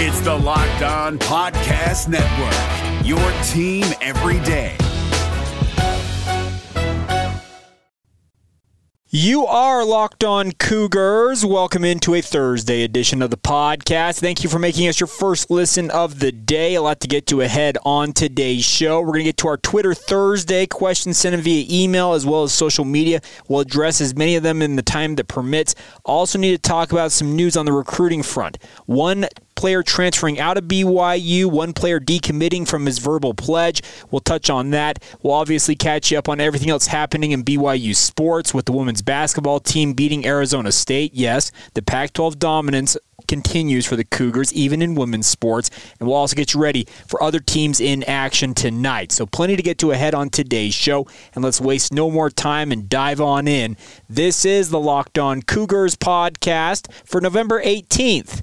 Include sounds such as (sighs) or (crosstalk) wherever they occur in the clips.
It's the Locked On Podcast Network, your team every day. You are locked on Cougars. Welcome into a Thursday edition of the podcast. Thank you for making us your first listen of the day. A lot to get to ahead on today's show. We're going to get to our Twitter Thursday questions sent in via email as well as social media. We'll address as many of them in the time that permits. Also, need to talk about some news on the recruiting front. One player transferring out of BYU, one player decommitting from his verbal pledge. We'll touch on that. We'll obviously catch you up on everything else happening in BYU sports with the women's basketball team beating Arizona State. Yes, the Pac 12 dominance continues for the Cougars, even in women's sports. And we'll also get you ready for other teams in action tonight. So, plenty to get to ahead on today's show. And let's waste no more time and dive on in. This is the Locked On Cougars podcast for November 18th.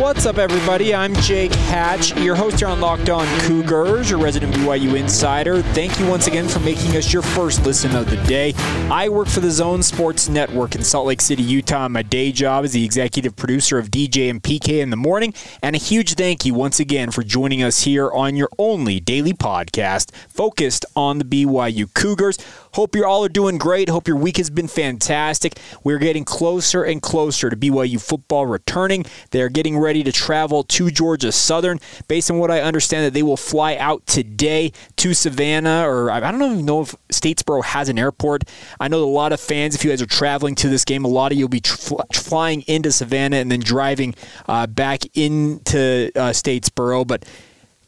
What's up, everybody? I'm Jake Hatch, your host here on Locked On Cougars, your resident BYU insider. Thank you once again for making us your first listen of the day. I work for the Zone Sports Network in Salt Lake City, Utah. My day job is the executive producer of DJ and PK in the morning. And a huge thank you once again for joining us here on your only daily podcast focused on the BYU Cougars. Hope you all are doing great. Hope your week has been fantastic. We're getting closer and closer to BYU football returning. They're getting ready to travel to Georgia Southern. Based on what I understand, that they will fly out today to Savannah, or I don't even know if Statesboro has an airport. I know a lot of fans, if you guys are traveling to this game, a lot of you will be flying into Savannah and then driving uh, back into uh, Statesboro, but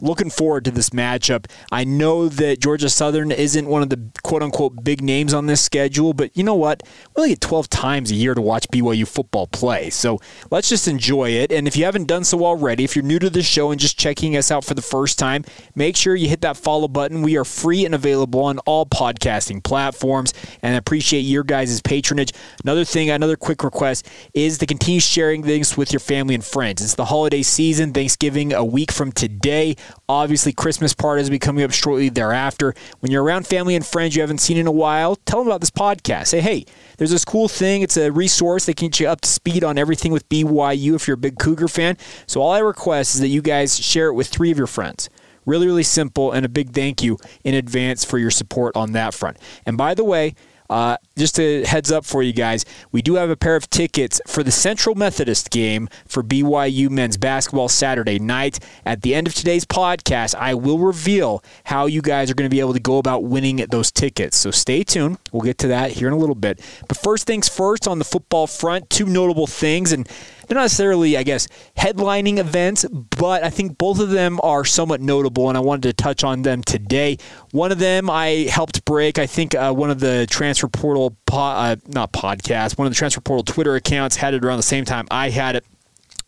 looking forward to this matchup. I know that Georgia Southern isn't one of the quote unquote big names on this schedule, but you know what? We only get 12 times a year to watch BYU football play. So let's just enjoy it. And if you haven't done so already, if you're new to the show and just checking us out for the first time, make sure you hit that follow button. We are free and available on all podcasting platforms, and I appreciate your guys' patronage. Another thing, another quick request is to continue sharing things with your family and friends. It's the holiday season, Thanksgiving a week from today. Obviously, Christmas will be coming up shortly thereafter. When you're around family and friends you haven't seen in a while, tell them about this podcast. Say, hey, there's this cool thing. It's a resource that can get you up to speed on everything with BYU if you're a big Cougar fan. So all I request is that you guys share it with three of your friends. Really, really simple, and a big thank you in advance for your support on that front. And by the way, uh, just a heads up for you guys, we do have a pair of tickets for the Central Methodist game for BYU men's basketball Saturday night. At the end of today's podcast, I will reveal how you guys are going to be able to go about winning those tickets. So stay tuned. We'll get to that here in a little bit. But first things first, on the football front, two notable things. And they're not necessarily, I guess, headlining events, but I think both of them are somewhat notable, and I wanted to touch on them today. One of them I helped break. I think uh, one of the transfer portal, po- uh, not podcast, one of the transfer portal Twitter accounts had it around the same time I had it.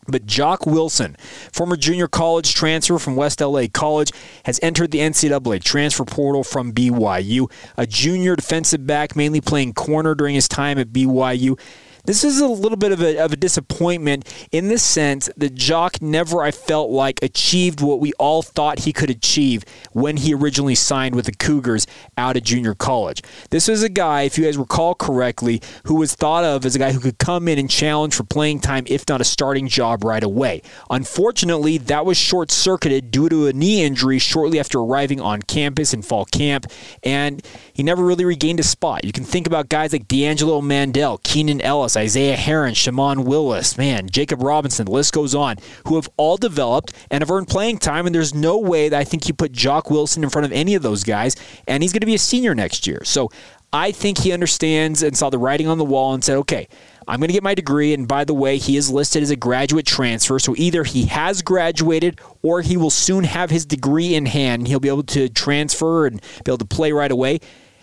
But Jacques Wilson, former junior college transfer from West LA College, has entered the NCAA transfer portal from BYU. A junior defensive back, mainly playing corner during his time at BYU. This is a little bit of a, of a disappointment in the sense that Jacques never, I felt like, achieved what we all thought he could achieve when he originally signed with the Cougars out of junior college. This was a guy, if you guys recall correctly, who was thought of as a guy who could come in and challenge for playing time, if not a starting job right away. Unfortunately, that was short circuited due to a knee injury shortly after arriving on campus in fall camp, and he never really regained a spot. You can think about guys like D'Angelo Mandel, Keenan Ellis, Isaiah Herron, Shammon Willis, man, Jacob Robinson, the list goes on, who have all developed and have earned playing time. And there's no way that I think you put Jacques Wilson in front of any of those guys, and he's going to be a senior next year. So I think he understands and saw the writing on the wall and said, okay, I'm going to get my degree. And by the way, he is listed as a graduate transfer. So either he has graduated or he will soon have his degree in hand. And he'll be able to transfer and be able to play right away.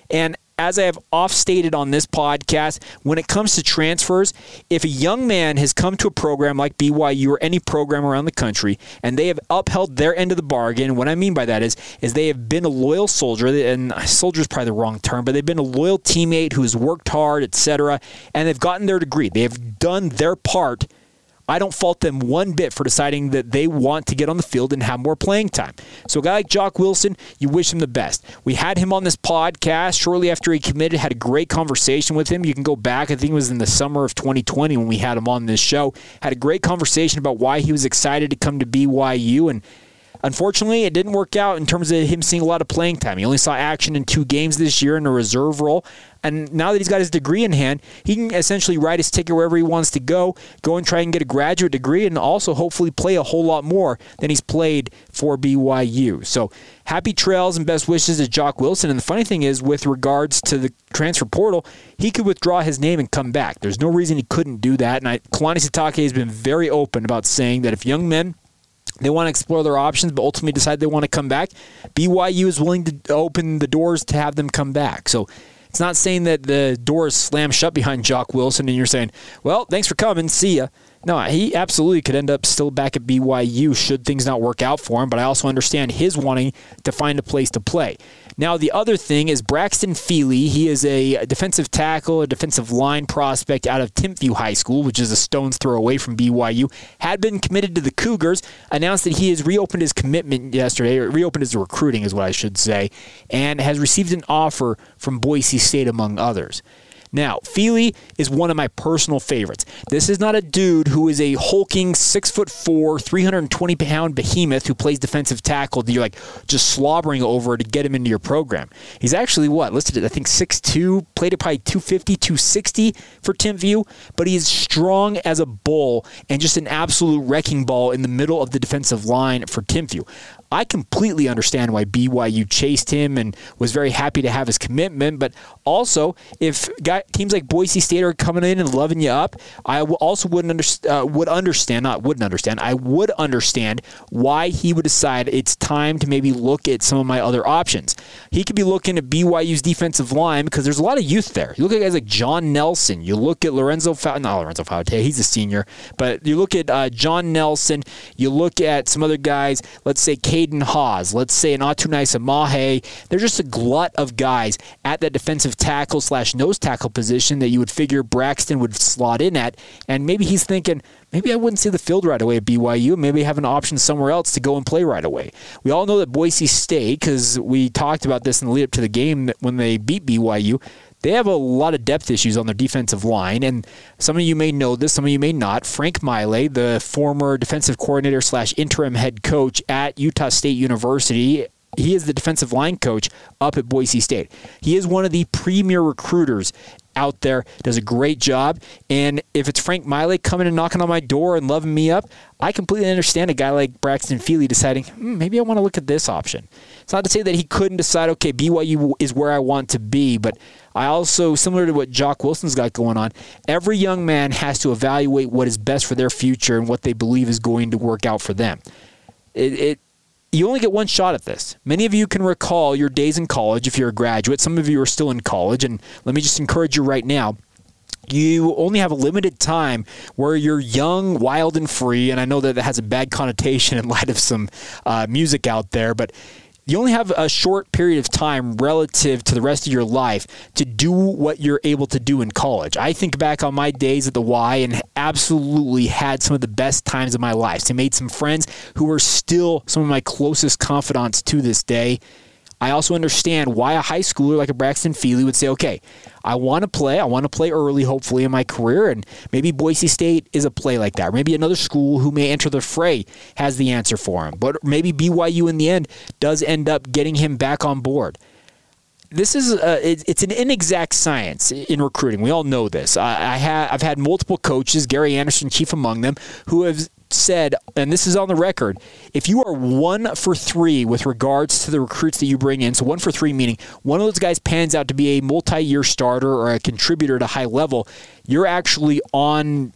And as I have off stated on this podcast, when it comes to transfers, if a young man has come to a program like BYU or any program around the country and they have upheld their end of the bargain, what I mean by that is, is they have been a loyal soldier, and soldier is probably the wrong term, but they've been a loyal teammate who has worked hard, etc., and they've gotten their degree. They have done their part I don't fault them one bit for deciding that they want to get on the field and have more playing time. So a guy like Jacques Wilson, you wish him the best. We had him on this podcast shortly after he committed, had a great conversation with him. You can go back, I think it was in the summer of 2020 when we had him on this show. Had a great conversation about why he was excited to come to BYU and Unfortunately, it didn't work out in terms of him seeing a lot of playing time. He only saw action in two games this year in a reserve role. And now that he's got his degree in hand, he can essentially write his ticket wherever he wants to go, go and try and get a graduate degree, and also hopefully play a whole lot more than he's played for BYU. So happy trails and best wishes to Jacques Wilson. And the funny thing is, with regards to the transfer portal, he could withdraw his name and come back. There's no reason he couldn't do that. And I, Kalani Sitake has been very open about saying that if young men they want to explore their options, but ultimately decide they want to come back. BYU is willing to open the doors to have them come back. So it's not saying that the door is slammed shut behind Jacques Wilson and you're saying, well, thanks for coming. See ya. No, he absolutely could end up still back at BYU should things not work out for him, but I also understand his wanting to find a place to play. Now, the other thing is Braxton Fely. He is a defensive tackle, a defensive line prospect out of Timpview High School, which is a stone's throw away from BYU. Had been committed to the Cougars, announced that he has reopened his commitment yesterday, or reopened his recruiting, is what I should say, and has received an offer from Boise State, among others. Now, Fely is one of my personal favorites. This is not a dude who is a hulking six foot four, 320 pound behemoth who plays defensive tackle that you're like just slobbering over to get him into your program. He's actually what? Listed at I think 6'2, played at probably 250, 260 for Timpview, but he is strong as a bull and just an absolute wrecking ball in the middle of the defensive line for Timpview. I completely understand why BYU chased him and was very happy to have his commitment. But also, if guy, teams like Boise State are coming in and loving you up, I also wouldn't under, uh, would understand, not wouldn't understand, I would understand why he would decide it's time to maybe look at some of my other options. He could be looking at BYU's defensive line because there's a lot of youth there. You look at guys like John Nelson. You look at Lorenzo, Fa- not Lorenzo Faute, he's a senior, but you look at uh, John Nelson. You look at some other guys. Let's say Caden Haws, let's say an Atunaisa Mahe. They're just a glut of guys at that defensive tackle slash nose tackle position that you would figure Braxton would slot in at. And maybe he's thinking, maybe I wouldn't see the field right away at BYU. Maybe have an option somewhere else to go and play right away. We all know that Boise State, because we talked about this in the lead up to the game when they beat BYU, they have a lot of depth issues on their defensive line, and some of you may know this, some of you may not. Frank Maile, the former defensive coordinator slash interim head coach at Utah State University, he is the defensive line coach up at Boise State. He is one of the premier recruiters out there, does a great job. And if it's Frank Maile coming and knocking on my door and loving me up, I completely understand a guy like Braxton Fely deciding, hmm, maybe I want to look at this option. It's not to say that he couldn't decide, okay, BYU is where I want to be, but I also, similar to what Jacques Wilson's got going on, every young man has to evaluate what is best for their future and what they believe is going to work out for them. It, it you only get one shot at this. Many of you can recall your days in college if you're a graduate. Some of you are still in college, and let me just encourage you right now you only have a limited time where you're young, wild, and free. And I know that it has a bad connotation in (laughs) light of some uh, music out there, but you only have a short period of time relative to the rest of your life to do what you're able to do in college. I think back on my days at the Y and absolutely had some of the best times of my life. I made some friends who are still some of my closest confidants to this day. I also understand why a high schooler like a Braxton Fely would say, okay, I want to play. I want to play early, hopefully, in my career. And maybe Boise State is a play like that. Maybe another school who may enter the fray has the answer for him. But maybe BYU in the end does end up getting him back on board this is uh, a, it's an inexact science in recruiting. We all know this. I, I have I've had multiple coaches, Gary Anderson chief among them, who have said, and this is on the record, if you are one for three with regards to the recruits that you bring in, so one for three meaning one of those guys pans out to be a multi year starter or a contributor at a high level, you're actually on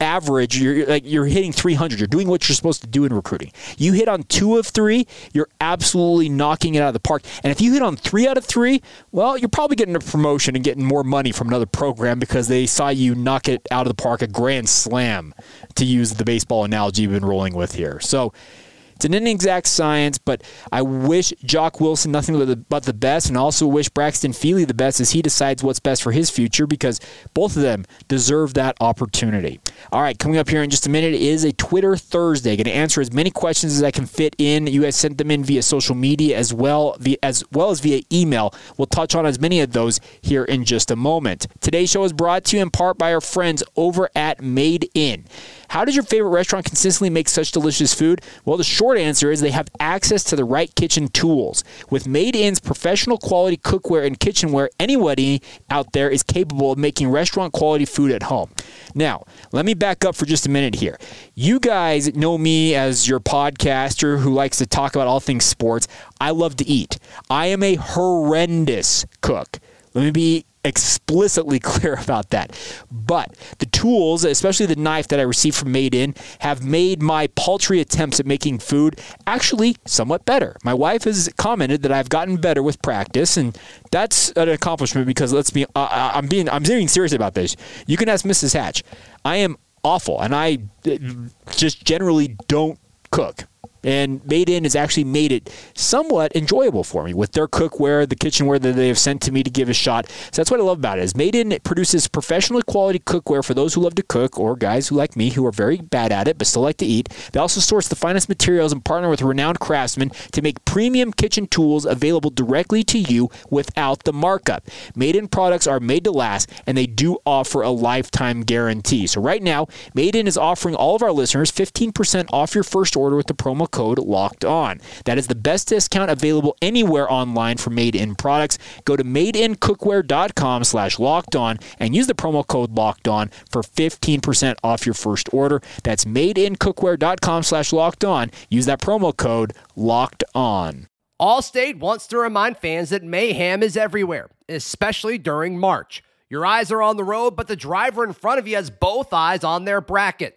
average, you're like you're hitting 300. You're doing what you're supposed to do in recruiting. You hit on two of three, you're absolutely knocking it out of the park. And if you hit on three out of three, well, you're probably getting a promotion and getting more money from another program because they saw you knock it out of the park, a grand slam, to use the baseball analogy we've been rolling with here. So It's an inexact science, but I wish Jacques Wilson nothing but the, best, and also wish Braxton Fely the best as he decides what's best for his future because both of them deserve that opportunity. All right, coming up here in just a minute is a Twitter Thursday. Going to answer as many questions as I can fit in. You guys sent them in via social media as well, as well as via email. We'll touch on as many of those here in just a moment. Today's show is brought to you in part by our friends over at Made In. How does your favorite restaurant consistently make such delicious food? Well, the short answer is they have access to the right kitchen tools. With Made In's professional quality cookware and kitchenware, anybody out there is capable of making restaurant quality food at home. Now, let me back up for just a minute here. You guys know me as your podcaster who likes to talk about all things sports. I love to eat. I am a horrendous cook. Let me be explicitly (laughs) clear about that. But the tools, especially the knife that I received from Made In, have made my paltry attempts at making food actually somewhat better. My wife has commented that I've gotten better with practice, and that's an accomplishment because let's be uh, I'm being I'm being serious about this. You can ask Mrs. Hatch. I am awful, and I uh, just generally don't cook. And Made In has actually made it somewhat enjoyable for me with their cookware, the kitchenware that they have sent to me to give a shot. So that's what I love about it. Is Made In produces professional quality cookware for those who love to cook or guys who like me who are very bad at it but still like to eat. They also source the finest materials and partner with renowned craftsmen to make premium kitchen tools available directly to you without the markup. Made In products are made to last and they do offer a lifetime guarantee. So right now, Made In is offering all of our listeners 15% off your first order with the promo code locked on. That is the best discount available anywhere online for made in products. Go to madeincookware.com slash locked on and use the promo code locked on for 15% off your first order. That's madeincookware.com slash locked on. Use that promo code locked on. Allstate wants to remind fans that mayhem is everywhere, especially during March. Your eyes are on the road, but the driver in front of you has both eyes on their bracket.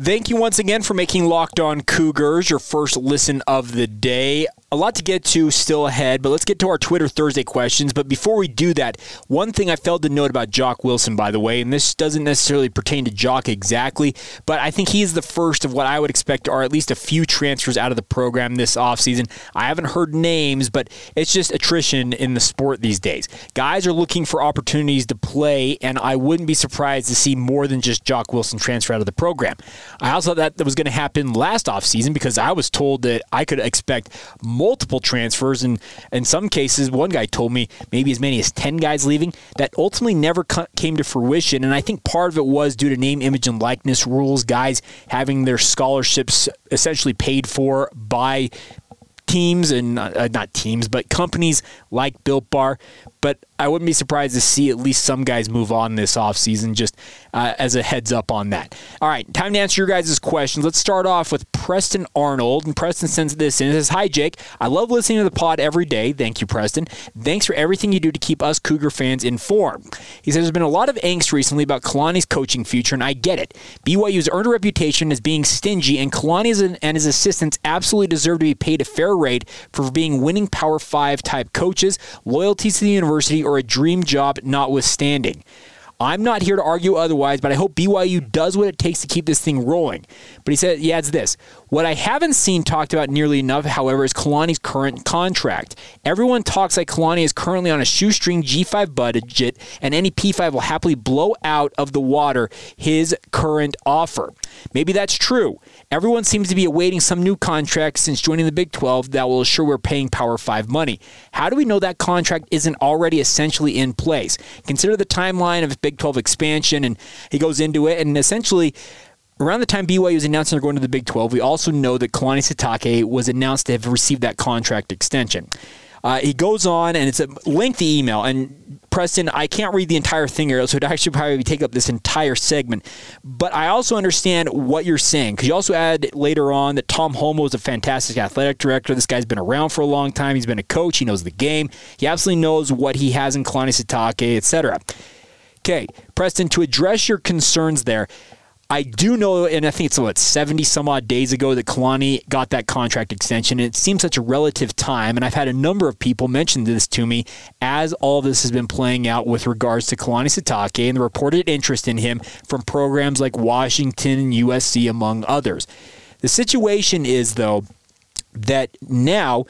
Thank you once again for making Locked On Cougars your first listen of the day. A lot to get to still ahead, but let's get to our Twitter Thursday questions. But before we do that, one thing I failed to note about Jacques Wilson, by the way, and this doesn't necessarily pertain to Jacques exactly, but I think he's the first of what I would expect are at least a few transfers out of the program this offseason. I haven't heard names, but it's just attrition in the sport these days. Guys are looking for opportunities to play, and I wouldn't be surprised to see more than just Jacques Wilson transfer out of the program. I also thought that, that was going to happen last offseason because I was told that I could expect multiple transfers, and in some cases, one guy told me maybe as many as 10 guys leaving. That ultimately never came to fruition, and I think part of it was due to name, image, and likeness rules, guys having their scholarships essentially paid for by teams and uh, not teams, but companies like Built Bar. But I wouldn't be surprised to see at least some guys move on this offseason, just uh, as a heads up on that. All right, time to answer your guys' questions. Let's start off with Preston Arnold. And Preston sends this in. It says, Hi, Jake. I love listening to the pod every day. Thank you, Preston. Thanks for everything you do to keep us Cougar fans informed. He says, There's been a lot of angst recently about Kalani's coaching future, and I get it. BYU's earned a reputation as being stingy, and Kalani and his assistants absolutely deserve to be paid a fair rate for being winning Power 5 type coaches, loyalties to the university, or a dream job notwithstanding. I'm not here to argue otherwise, but I hope BYU does what it takes to keep this thing rolling. But he said he adds this. What I haven't seen talked about nearly enough, however, is Kalani's current contract. Everyone talks like Kalani is currently on a shoestring G5 budget, and any P5 will happily blow out of the water his current offer. Maybe that's true. Everyone seems to be awaiting some new contract since joining the Big 12 that will assure we're paying Power 5 money. How do we know that contract isn't already essentially in place? Consider the timeline of Big 12 expansion, and he goes into it, and essentially, around the time BYU was announcing they're going to the Big 12, we also know that Kalani Sitake was announced to have received that contract extension. Uh, he goes on, and it's a lengthy email. And Preston, I can't read the entire thing here, so it actually probably take up this entire segment. But I also understand what you're saying because you also add later on that Tom Holmoe is a fantastic athletic director. This guy's been around for a long time. He's been a coach. He knows the game. He absolutely knows what he has in Kalani Sitake, etc. Okay, Preston, to address your concerns there, I do know, and I think it's what seventy some odd days ago that Kalani got that contract extension. And it seems such a relative time, and I've had a number of people mention this to me as all this has been playing out with regards to Kalani Sitake and the reported interest in him from programs like Washington and USC, among others. The situation is though that now.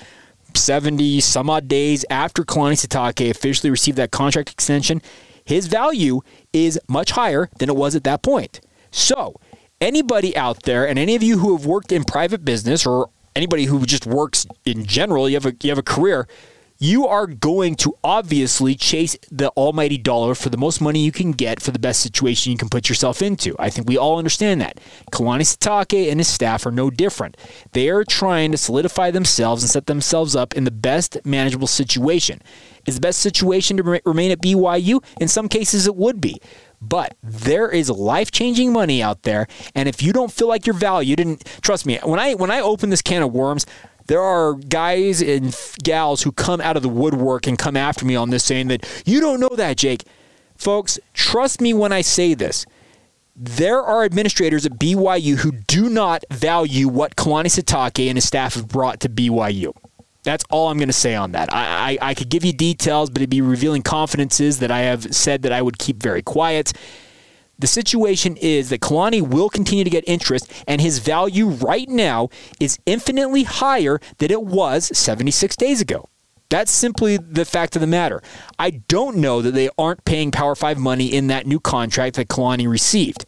70 some odd days after Kalani Sitake officially received that contract extension, his value is much higher than it was at that point. So, anybody out there, and any of you who have worked in private business or anybody who just works in general, you have a, you have a career, you are going to obviously chase the almighty dollar for the most money you can get for the best situation you can put yourself into. I think we all understand that. Kalani Sitake and his staff are no different. They are trying to solidify themselves and set themselves up in the best manageable situation. Is the best situation to remain at BYU? In some cases, it would be. But there is life changing money out there, and if you don't feel like you're valued, and trust me, when I when I open this can of worms, there are guys and gals who come out of the woodwork and come after me on this saying that you don't know that, Jake. Folks, trust me when I say this. There are administrators at BYU who do not value what Kalani Sitake and his staff have brought to BYU. That's all I'm going to say on that. I, I, I could give you details, but it'd be revealing confidences that I have said that I would keep very quiet. The situation is that Kalani will continue to get interest, and his value right now is infinitely higher than it was 76 days ago. That's simply the fact of the matter. I don't know that they aren't paying Power 5 money in that new contract that Kalani received.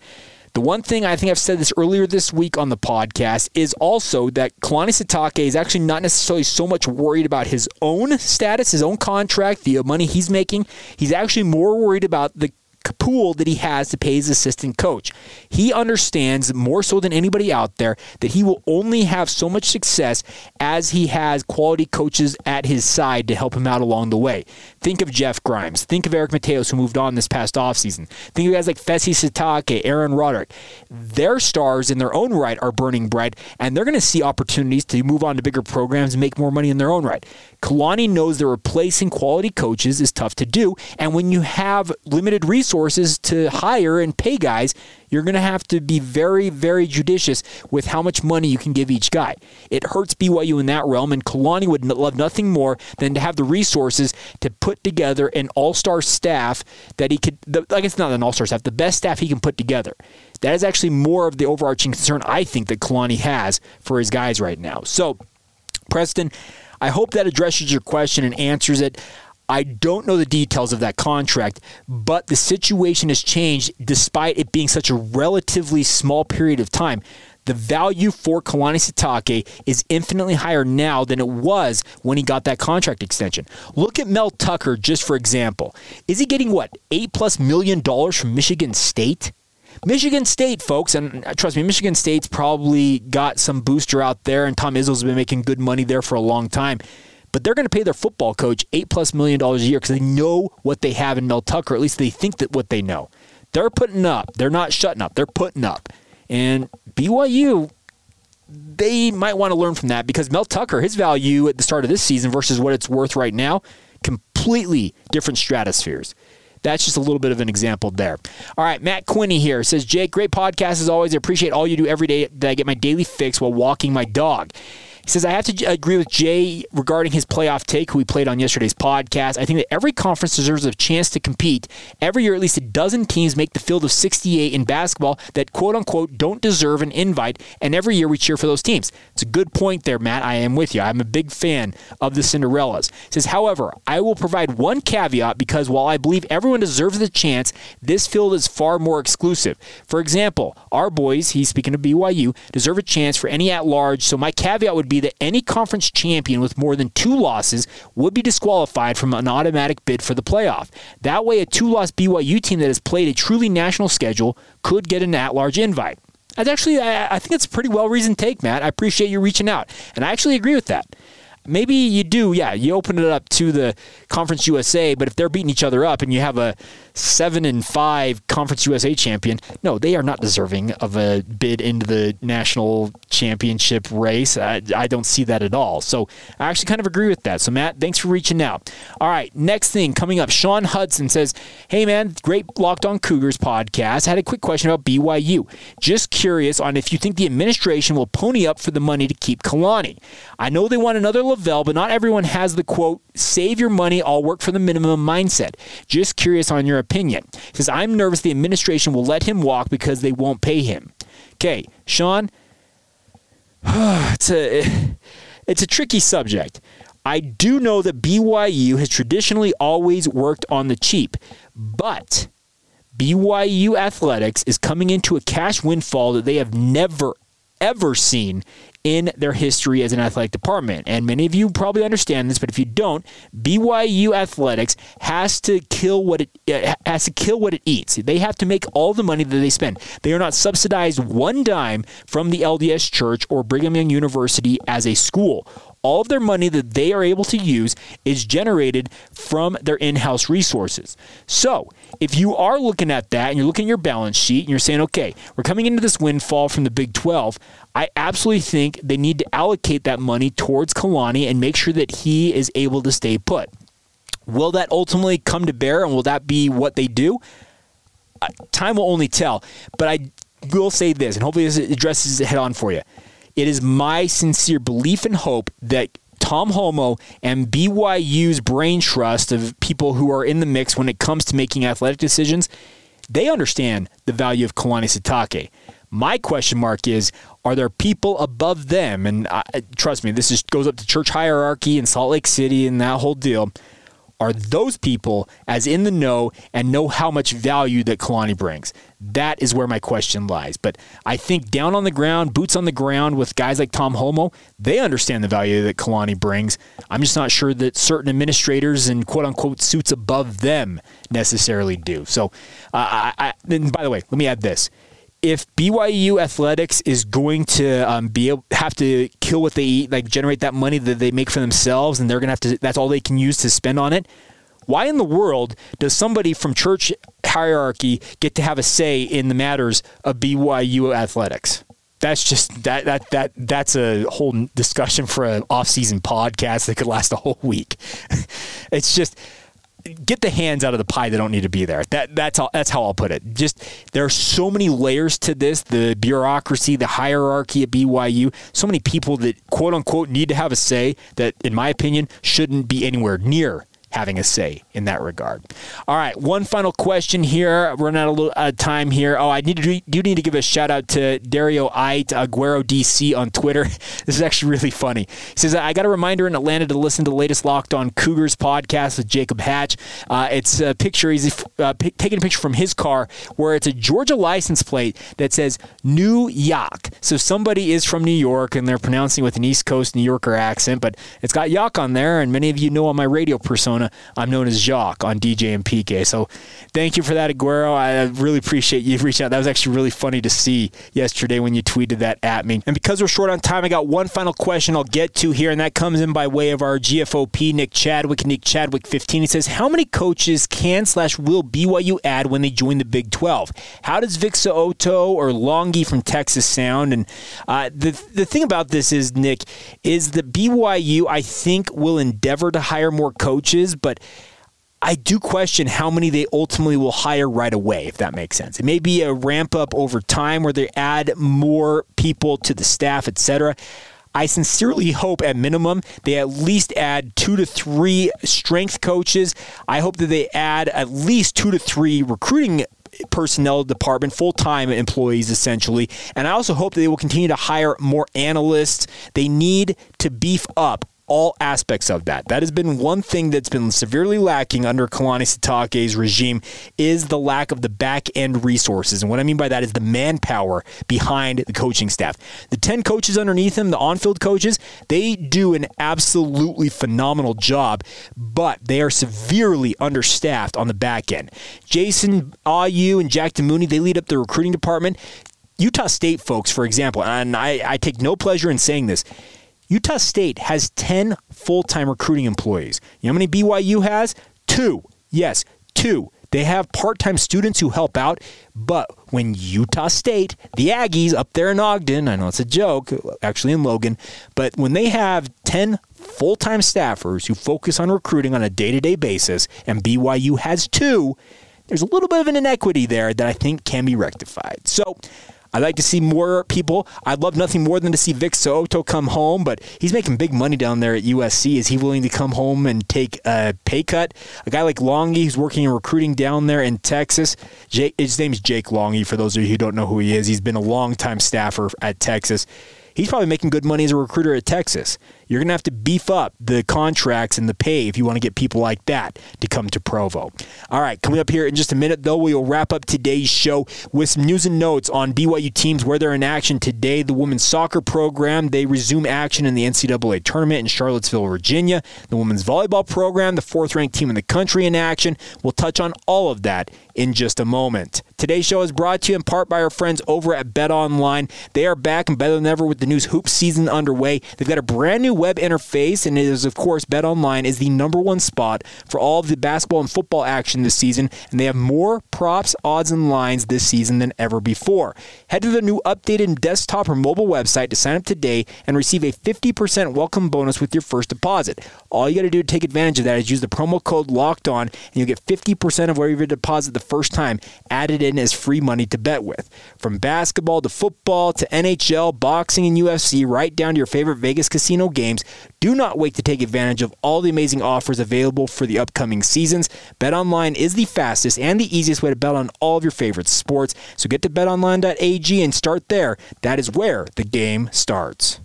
The one thing I think I've said this earlier this week on the podcast is also that Kalani Sitake is actually not necessarily so much worried about his own status, his own contract, the money he's making. He's actually more worried about the pool that he has to pay his assistant coach. He understands more so than anybody out there that he will only have so much success as he has quality coaches at his side to help him out along the way. Think of Jeff Grimes. Think of Eric Mateos, who moved on this past offseason. Think of guys like Fesi Sitake, Aaron Roderick. Their stars in their own right are burning bright, and they're going to see opportunities to move on to bigger programs and make more money in their own right. Kalani knows that replacing quality coaches is tough to do, and when you have limited resources to hire and pay guys, you're going to have to be very, very judicious with how much money you can give each guy. It hurts BYU in that realm, and Kalani would love nothing more than to have the resources to put together an all star staff that he could, like it's not an all star staff, the best staff he can put together. That is actually more of the overarching concern I think that Kalani has for his guys right now. So, Preston, I hope that addresses your question and answers it. I don't know the details of that contract, but the situation has changed despite it being such a relatively small period of time. The value for Kalani Sitake is infinitely higher now than it was when he got that contract extension. Look at Mel Tucker, just for example. Is he getting what, eight plus million dollars from Michigan State? Michigan State, folks, and uh, trust me, Michigan State's probably got some booster out there, and Tom Izzo's been making good money there for a long time. But they're going to pay their football coach eight plus million dollars a year because they know what they have in Mel Tucker. At least they think that what they know. They're putting up. They're not shutting up. They're putting up. And BYU, they might want to learn from that because Mel Tucker, his value at the start of this season versus what it's worth right now, completely different stratospheres. That's just a little bit of an example there. All right, Matt Quinney here says, Jake, great podcast as always. I appreciate all you do every day that I get my daily fix while walking my dog. Says, I have to agree with Jay regarding his playoff take, who we played on yesterday's podcast. I think that every conference deserves a chance to compete. Every year, at least a dozen teams make the field of 68 in basketball that quote unquote don't deserve an invite, and every year we cheer for those teams. It's a good point there, Matt. I am with you. I'm a big fan of the Cinderellas. He says, however, I will provide one caveat because while I believe everyone deserves the chance, this field is far more exclusive. For example, our boys, he's speaking of BYU, deserve a chance for any at large, so my caveat would be that any conference champion with more than two losses would be disqualified from an automatic bid for the playoff. That way, a two loss BYU team that has played a truly national schedule could get an at large invite. That's actually, I, think it's a pretty well reasoned take, Matt. I appreciate you reaching out. And I actually agree with that. maybe you do. Yeah, you open it up to the Conference USA, but if they're beating each other up and you have a seven and five Conference USA champion, no, they are not deserving of a bid into the national championship race. I, I don't see that at all. So I actually kind of agree with that. So Matt, thanks for reaching out. All right, next thing coming up, Sean Hudson says, "Hey man, great Locked On Cougars podcast. I had a quick question about BYU. Just curious on if you think the administration will pony up for the money to keep Kalani. I know they want another LaVell, but not everyone has the quote save your money, I'll work for the minimum mindset. Just curious on your opinion. He says, I'm nervous the administration will let him walk because they won't pay him. Okay, Sean, (sighs) it's a it's a tricky subject. I do know that BYU has traditionally always worked on the cheap, but BYU athletics is coming into a cash windfall that they have never ever seen in their history as an athletic department. And many of you probably understand this, but if you don't, BYU athletics has to kill what it uh, has to kill what it eats. They have to make all the money that they spend. They are not subsidized one dime from the LDS Church or Brigham Young University as a school all of their money that they are able to use is generated from their in house resources. So, if you are looking at that and you're looking at your balance sheet and you're saying, okay, we're coming into this windfall from the Big 12, I absolutely think they need to allocate that money towards Kalani and make sure that he is able to stay put. Will that ultimately come to bear and will that be what they do? Uh, time will only tell. But I will say this, and hopefully this addresses it head on for you. It is my sincere belief and hope that Tom Holmoe and BYU's brain trust of people who are in the mix when it comes to making athletic decisions, they understand the value of Kalani Sitake. My question mark is are there people above them? And I, trust me, this is, goes up to church hierarchy in Salt Lake City and that whole deal are those people as in the know and know how much value that Kalani brings? That is where my question lies. But I think down on the ground, boots on the ground with guys like Tom Holmoe, they understand the value that Kalani brings. I'm just not sure that certain administrators and quote unquote suits above them necessarily do. So, uh, I, and by the way, let me add this if BYU athletics is going to um, be able have to kill what they eat, like generate that money that they make for themselves, and they're gonna have to that's all they can use to spend on it. Why in the world does somebody from church hierarchy get to have a say in the matters of BYU athletics? That's just that that that that's a whole discussion for an off-season podcast that could last a whole week. (laughs) it's just get the hands out of the pie that don't need to be there. That that's all that's how I'll put it. Just there are so many layers to this, the bureaucracy, the hierarchy at BYU, so many people that quote unquote need to have a say that in my opinion shouldn't be anywhere near having a say in that regard. All right, one final question here. Running out of little, uh, time here. Oh, I need to do need to give a shout out to Dario Ite Aguero DC on Twitter. (laughs) This is actually really funny. He says I got a reminder in Atlanta to listen to the latest Locked On Cougars podcast with Jacob Hatch. Uh, it's a picture. He's uh, p- taking a picture from his car where it's a Georgia license plate that says New York. So somebody is from New York and they're pronouncing with an East Coast New Yorker accent, but it's got Yak on there. And many of you know on my radio persona I'm known as Jacques on DJ and PK. So thank you for that, Aguero. I really appreciate you reaching out. That was actually really funny to see yesterday when you tweeted that at me. And because we're short on time, I got one final question I'll get to here, and that comes in by way of our GFOP, Nick Chadwick, Nick Chadwick 15. He says, How many coaches can slash will BYU add when they join the Big 12? How does Vic So'oto or Longy from Texas sound? And uh, the, the thing about this is, Nick, is that BYU, I think, will endeavor to hire more coaches but I do question how many they ultimately will hire right away, if that makes sense. It may be a ramp up over time where they add more people to the staff, etc. I sincerely hope at minimum they at least add two to three strength coaches. I hope that they add at least two to three recruiting personnel department, full time employees essentially. And I also hope that they will continue to hire more analysts. They need to beef up all aspects of that. That has been one thing that's been severely lacking under Kalani Sitake's regime is the lack of the back end resources. And what I mean by that is the manpower behind the coaching staff. The 10 coaches underneath him, the on-field coaches, they do an absolutely phenomenal job, but they are severely understaffed on the back end. Jason Ayu and Jack DeMooney, they lead up the recruiting department. Utah State folks, for example, and I, I take no pleasure in saying this Utah State has 10 full time recruiting employees. You know how many BYU has? Two. Yes, two. They have part time students who help out, but when Utah State, the Aggies up there in Ogden, I know it's a joke, actually in Logan, but when they have 10 full time staffers who focus on recruiting on a day to day basis, and BYU has two, there's a little bit of an inequity there that I think can be rectified. So, I'd like to see more people. I'd love nothing more than to see Vic So'oto come home, but he's making big money down there at USC. Is he willing to come home and take a pay cut? A guy like Longy, who's working in recruiting down there in Texas. Jake, his name's Jake Longy, for those of you who don't know who he is. He's been a long time staffer at Texas he's probably making good money as a recruiter at Texas. You're going to have to beef up the contracts and the pay if you want to get people like that to come to Provo. All right, coming up here in just a minute, though, we will wrap up today's show with some news and notes on BYU teams where they're in action today. The women's soccer program, they resume action in the NCAA tournament in Charlottesville, Virginia. The women's volleyball program, the fourth ranked team in the country in action. We'll touch on all of that in just a moment. Today's show is brought to you in part by our friends over at Bet Online. They are back and better than ever with the news hoop season underway. They've got a brand new web interface, and it is, of course, Bet Online is the number one spot for all of the basketball and football action this season, and they have more props, odds, and lines this season than ever before. Head to the new updated desktop or mobile website to sign up today and receive a 50% welcome bonus with your first deposit. All you got to do to take advantage of that is use the promo code Locked On, and you'll get 50% of whatever you deposit the first time added in as free money to bet with. From basketball to football to NHL, boxing, and UFC, right down to your favorite Vegas casino games. Do not wait to take advantage of all the amazing offers available for the upcoming seasons. BetOnline is the fastest and the easiest way to bet on all of your favorite sports. So get to betonline.ag and start there. That is where the game starts.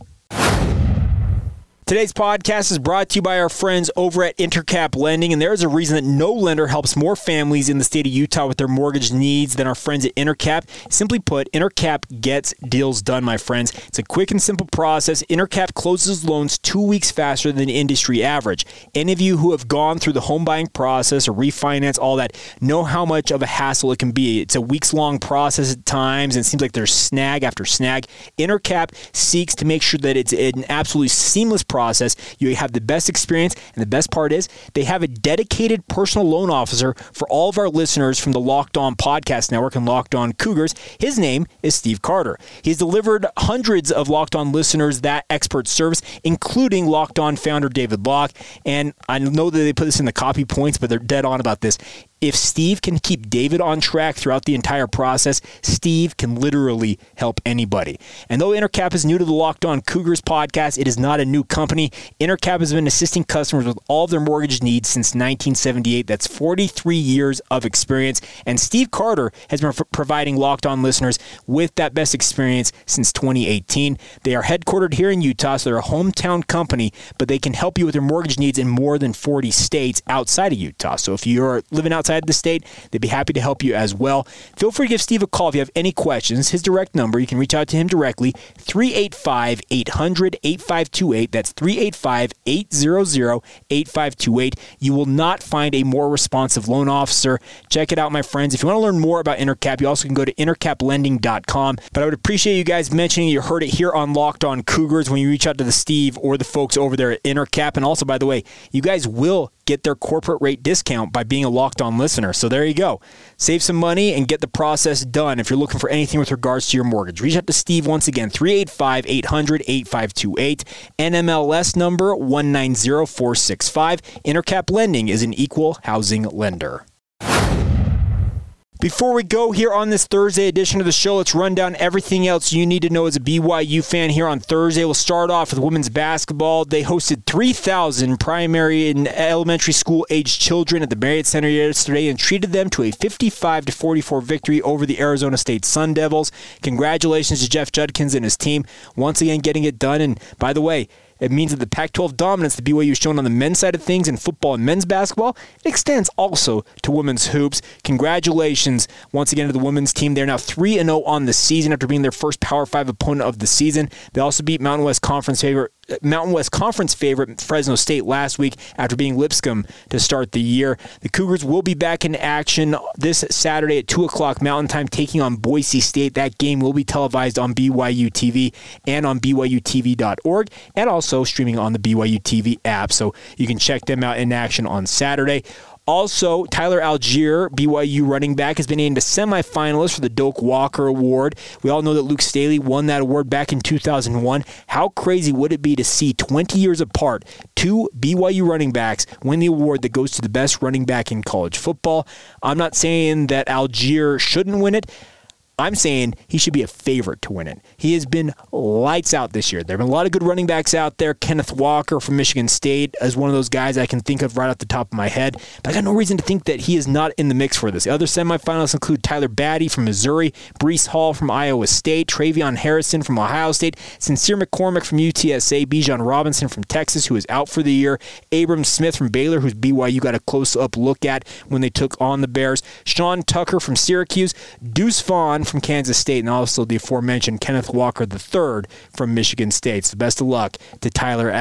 Today's podcast is brought to you by our friends over at Intercap Lending, and there is a reason that no lender helps more families in the state of Utah with their mortgage needs than our friends at Intercap. Simply put, Intercap gets deals done, my friends. It's a quick and simple process. Intercap closes loans two weeks faster than industry average. Any of you who have gone through the home buying process or refinance, all that, know how much of a hassle it can be. It's a weeks long process at times, and it seems like there's snag after snag. Intercap seeks to make sure that it's an absolutely seamless process process. You have the best experience, and the best part is they have a dedicated personal loan officer for all of our listeners from the Locked On Podcast Network and Locked On Cougars. His name is Steve Carter. He's delivered hundreds of Locked On listeners that expert service, including Locked On founder David Locke. And I know that they put this in the copy points, but they're dead on about this if Steve can keep David on track throughout the entire process, Steve can literally help anybody. And though Intercap is new to the Locked On Cougars podcast, it is not a new company. Intercap has been assisting customers with all of their mortgage needs since 1978. That's 43 years of experience. And Steve Carter has been providing Locked On listeners with that best experience since 2018. They are headquartered here in Utah, so they're a hometown company, but they can help you with your mortgage needs in more than 40 states outside of Utah. So if you're living outside outside the state, they'd be happy to help you as well. Feel free to give Steve a call if you have any questions. His direct number, you can reach out to him directly, 385 800 8528. That's 385 800 8528. You will not find a more responsive loan officer. Check it out, my friends. If you want to learn more about Intercap, you also can go to intercaplending.com. But I would appreciate you guys mentioning you heard it here on Locked On Cougars when you reach out to the Steve or the folks over there at Intercap. And also, by the way, you guys will get their corporate rate discount by being a locked on listener. So there you go. Save some money and get the process done if you're looking for anything with regards to your mortgage. Reach out to Steve once again, 385 800 8528. NMLS number 190465. Intercap Lending is an equal housing lender. Before we go here on this Thursday edition of the show, let's run down everything else you need to know as a BYU fan here on Thursday. We'll start off with women's basketball. They hosted 3,000 primary and elementary school aged children at the Marriott Center yesterday and treated them to a 55 44 victory over the Arizona State Sun Devils. Congratulations to Jeff Judkins and his team once again getting it done. And by the way, it means that the Pac 12 dominance that BYU has shown on the men's side of things in football and men's basketball extends also to women's hoops. Congratulations once again to the women's team. They're now 3 0 on the season after being their first Power 5 opponent of the season. They also beat Mountain West Conference favorite Mountain West Conference favorite Fresno State last week after being Lipscomb to start the year. The Cougars will be back in action this Saturday at 2 o'clock Mountain Time, taking on Boise State. That game will be televised on BYU TV and on BYUTV.org and also streaming on the BYU TV app. So you can check them out in action on Saturday. Also, Tyler Allgeier, BYU running back, has been named a semifinalist for the Doak Walker Award. We all know that Luke Staley won that award back in 2001. How crazy would it be to see 20 years apart two BYU running backs win the award that goes to the best running back in college football? I'm not saying that Allgeier shouldn't win it. I'm saying he should be a favorite to win it. He has been lights out this year. There have been a lot of good running backs out there. Kenneth Walker from Michigan State is one of those guys I can think of right off the top of my head. But I got no reason to think that he is not in the mix for this. The other semifinalists include Tyler Badie from Missouri, Breece Hall from Iowa State, Travion Harrison from Ohio State, Sincere McCormick from UTSA, Bijan Robinson from Texas, who is out for the year, Abram Smith from Baylor, who's BYU got a close up look at when they took on the Bears, Sean Tucker from Syracuse, Deuce Vaughn from Kansas State, and also the aforementioned Kenneth Walker III from Michigan State. So best of luck to Tyler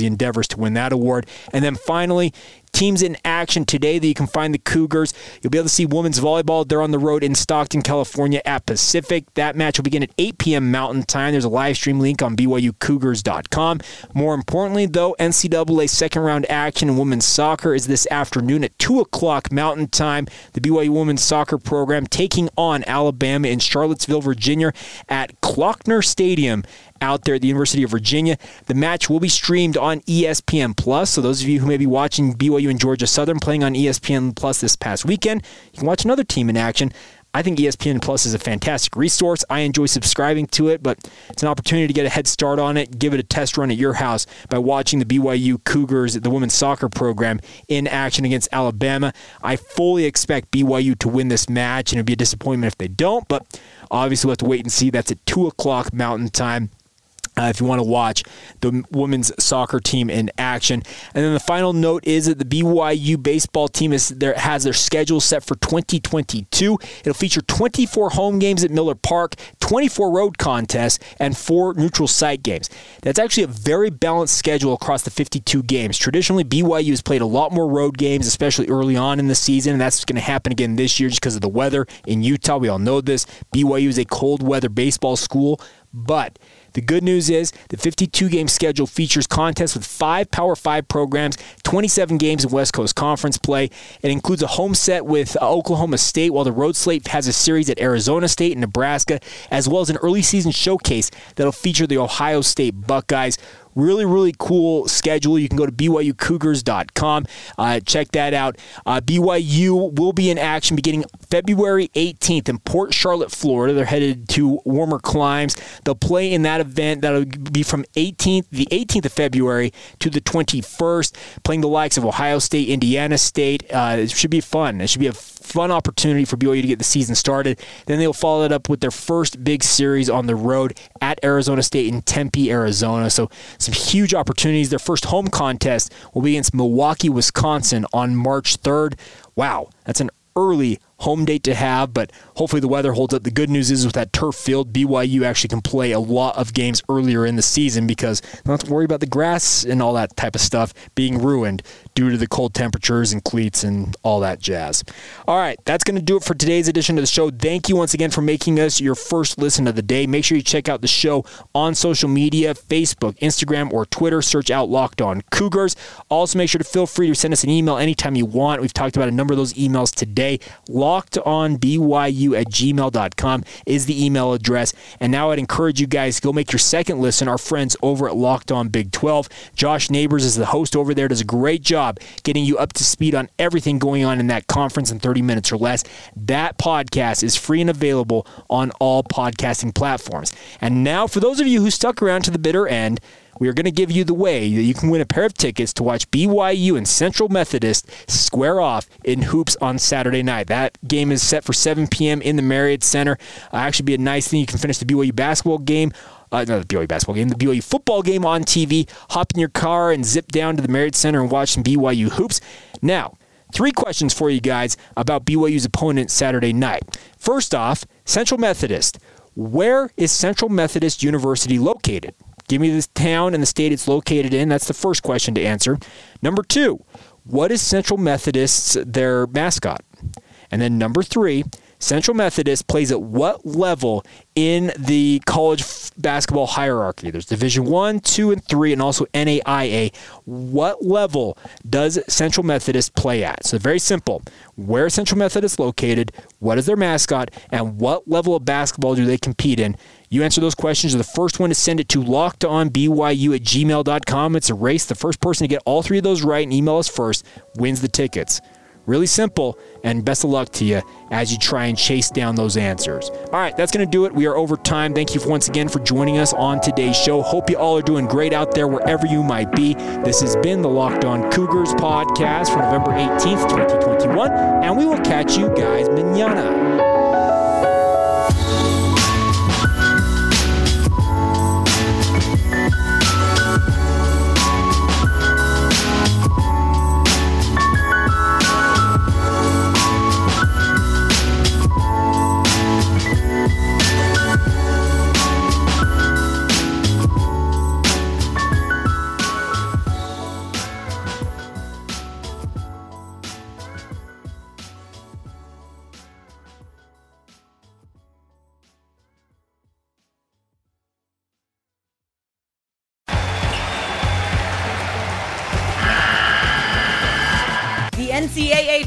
he endeavors to win that award. And then finally, teams in action today that you can find the Cougars. You'll be able to see women's volleyball. They're on the road in Stockton, California at Pacific. That match will begin at 8 p.m. Mountain Time. There's a live stream link on BYUCougars.com. More importantly, though, NCAA second round action in women's soccer is this afternoon at 2 o'clock Mountain Time. The BYU women's soccer program taking on Alabama in Charlottesville, Virginia at Klockner Stadium out there at the University of Virginia. The match will be streamed on ESPN Plus. So those of you who may be watching BYU and Georgia Southern playing on ESPN Plus this past weekend, you can watch another team in action. I think ESPN Plus is a fantastic resource. I enjoy subscribing to it, but it's an opportunity to get a head start on it, give it a test run at your house by watching the BYU Cougars, the women's soccer program, in action against Alabama. I fully expect BYU to win this match, and it'd be a disappointment if they don't, but obviously we'll have to wait and see. That's at 2 o'clock Mountain Time. Uh, if you want to watch the women's soccer team in action. And then the final note is that the BYU baseball team is there has their schedule set for 2022. It'll feature 24 home games at Miller Park, 24 road contests, and four neutral site games. That's actually a very balanced schedule across the 52 games. Traditionally, BYU has played a lot more road games, especially early on in the season, and that's going to happen again this year just because of the weather in Utah. We all know this. BYU is a cold weather baseball school, but the good news is the 52 game schedule features contests with five Power 5 programs, 27 games of West Coast Conference play. It includes a home set with uh, Oklahoma State, while the road slate has a series at Arizona State and Nebraska, as well as an early season showcase that'll feature the Ohio State Buckeyes. Really, really cool schedule. You can go to BYUCougars.com. Uh, check that out. Uh, BYU will be in action beginning February 18th in Port Charlotte, Florida. They're headed to warmer climes. They'll play in that event. That'll be from 18th, the 18th of February to the 21st, playing the likes of Ohio State, Indiana State. Uh, it should be fun. It should be a fun opportunity for BYU to get the season started. Then they'll follow it up with their first big series on the road at Arizona State in Tempe, Arizona. So some huge opportunities. Their first home contest will be against Milwaukee, Wisconsin on March 3rd. Wow, that's an early home date to have, but hopefully the weather holds up. The good news is with that turf field, BYU actually can play a lot of games earlier in the season because have to worry about the grass and all that type of stuff being ruined due to the cold temperatures and cleats and all that jazz. All right, that's going to do it for today's edition of the show. Thank you once again for making us your first listen of the day. Make sure you check out the show on social media Facebook, Instagram, or Twitter. Search out Locked On Cougars. Also, make sure to feel free to send us an email anytime you want. We've talked about a number of those emails today. LockedOnBYU at gmail.com is the email address. And now I'd encourage you guys to go make your second listen. Our friends over at Locked On Big 12. Josh Neighbors is the host over there, does a great job getting you up to speed on everything going on in that conference in 30 minutes or less. That podcast is free and available on all podcasting platforms. And now, for those of you who stuck around to the bitter end, we are going to give you the way that you can win a pair of tickets to watch BYU and Central Methodist square off in hoops on Saturday night. That game is set for 7 p.m. in the Marriott Center. Uh, actually, be a nice thing. You can finish the BYU basketball game uh, not the BYU basketball game, the BYU football game on TV. Hop in your car and zip down to the Marriott Center and watch some BYU hoops. Now, three questions for you guys about BYU's opponent Saturday night. First off, Central Methodist. Where is Central Methodist University located? Give me the town and the state it's located in. That's the first question to answer. Number two, what is Central Methodist's their mascot? And then number three, Central Methodist plays at what level in the college f- basketball hierarchy? There's Division One, Two, and Three, and also NAIA. What level does Central Methodist play at? So very simple. Where is Central Methodist located? What is their mascot? And what level of basketball do they compete in? You answer those questions. You're the first one to send it to lockedonbyu at gmail.com. It's a race. The first person to get all three of those right and email us first wins the tickets. Really simple, and best of luck to you as you try and chase down those answers. All right, that's going to do it. We are over time. Thank you once again for joining us on today's show. Hope you all are doing great out there wherever you might be. This has been the Locked On Cougars podcast for November 18th, 2021, and we will catch you guys manana.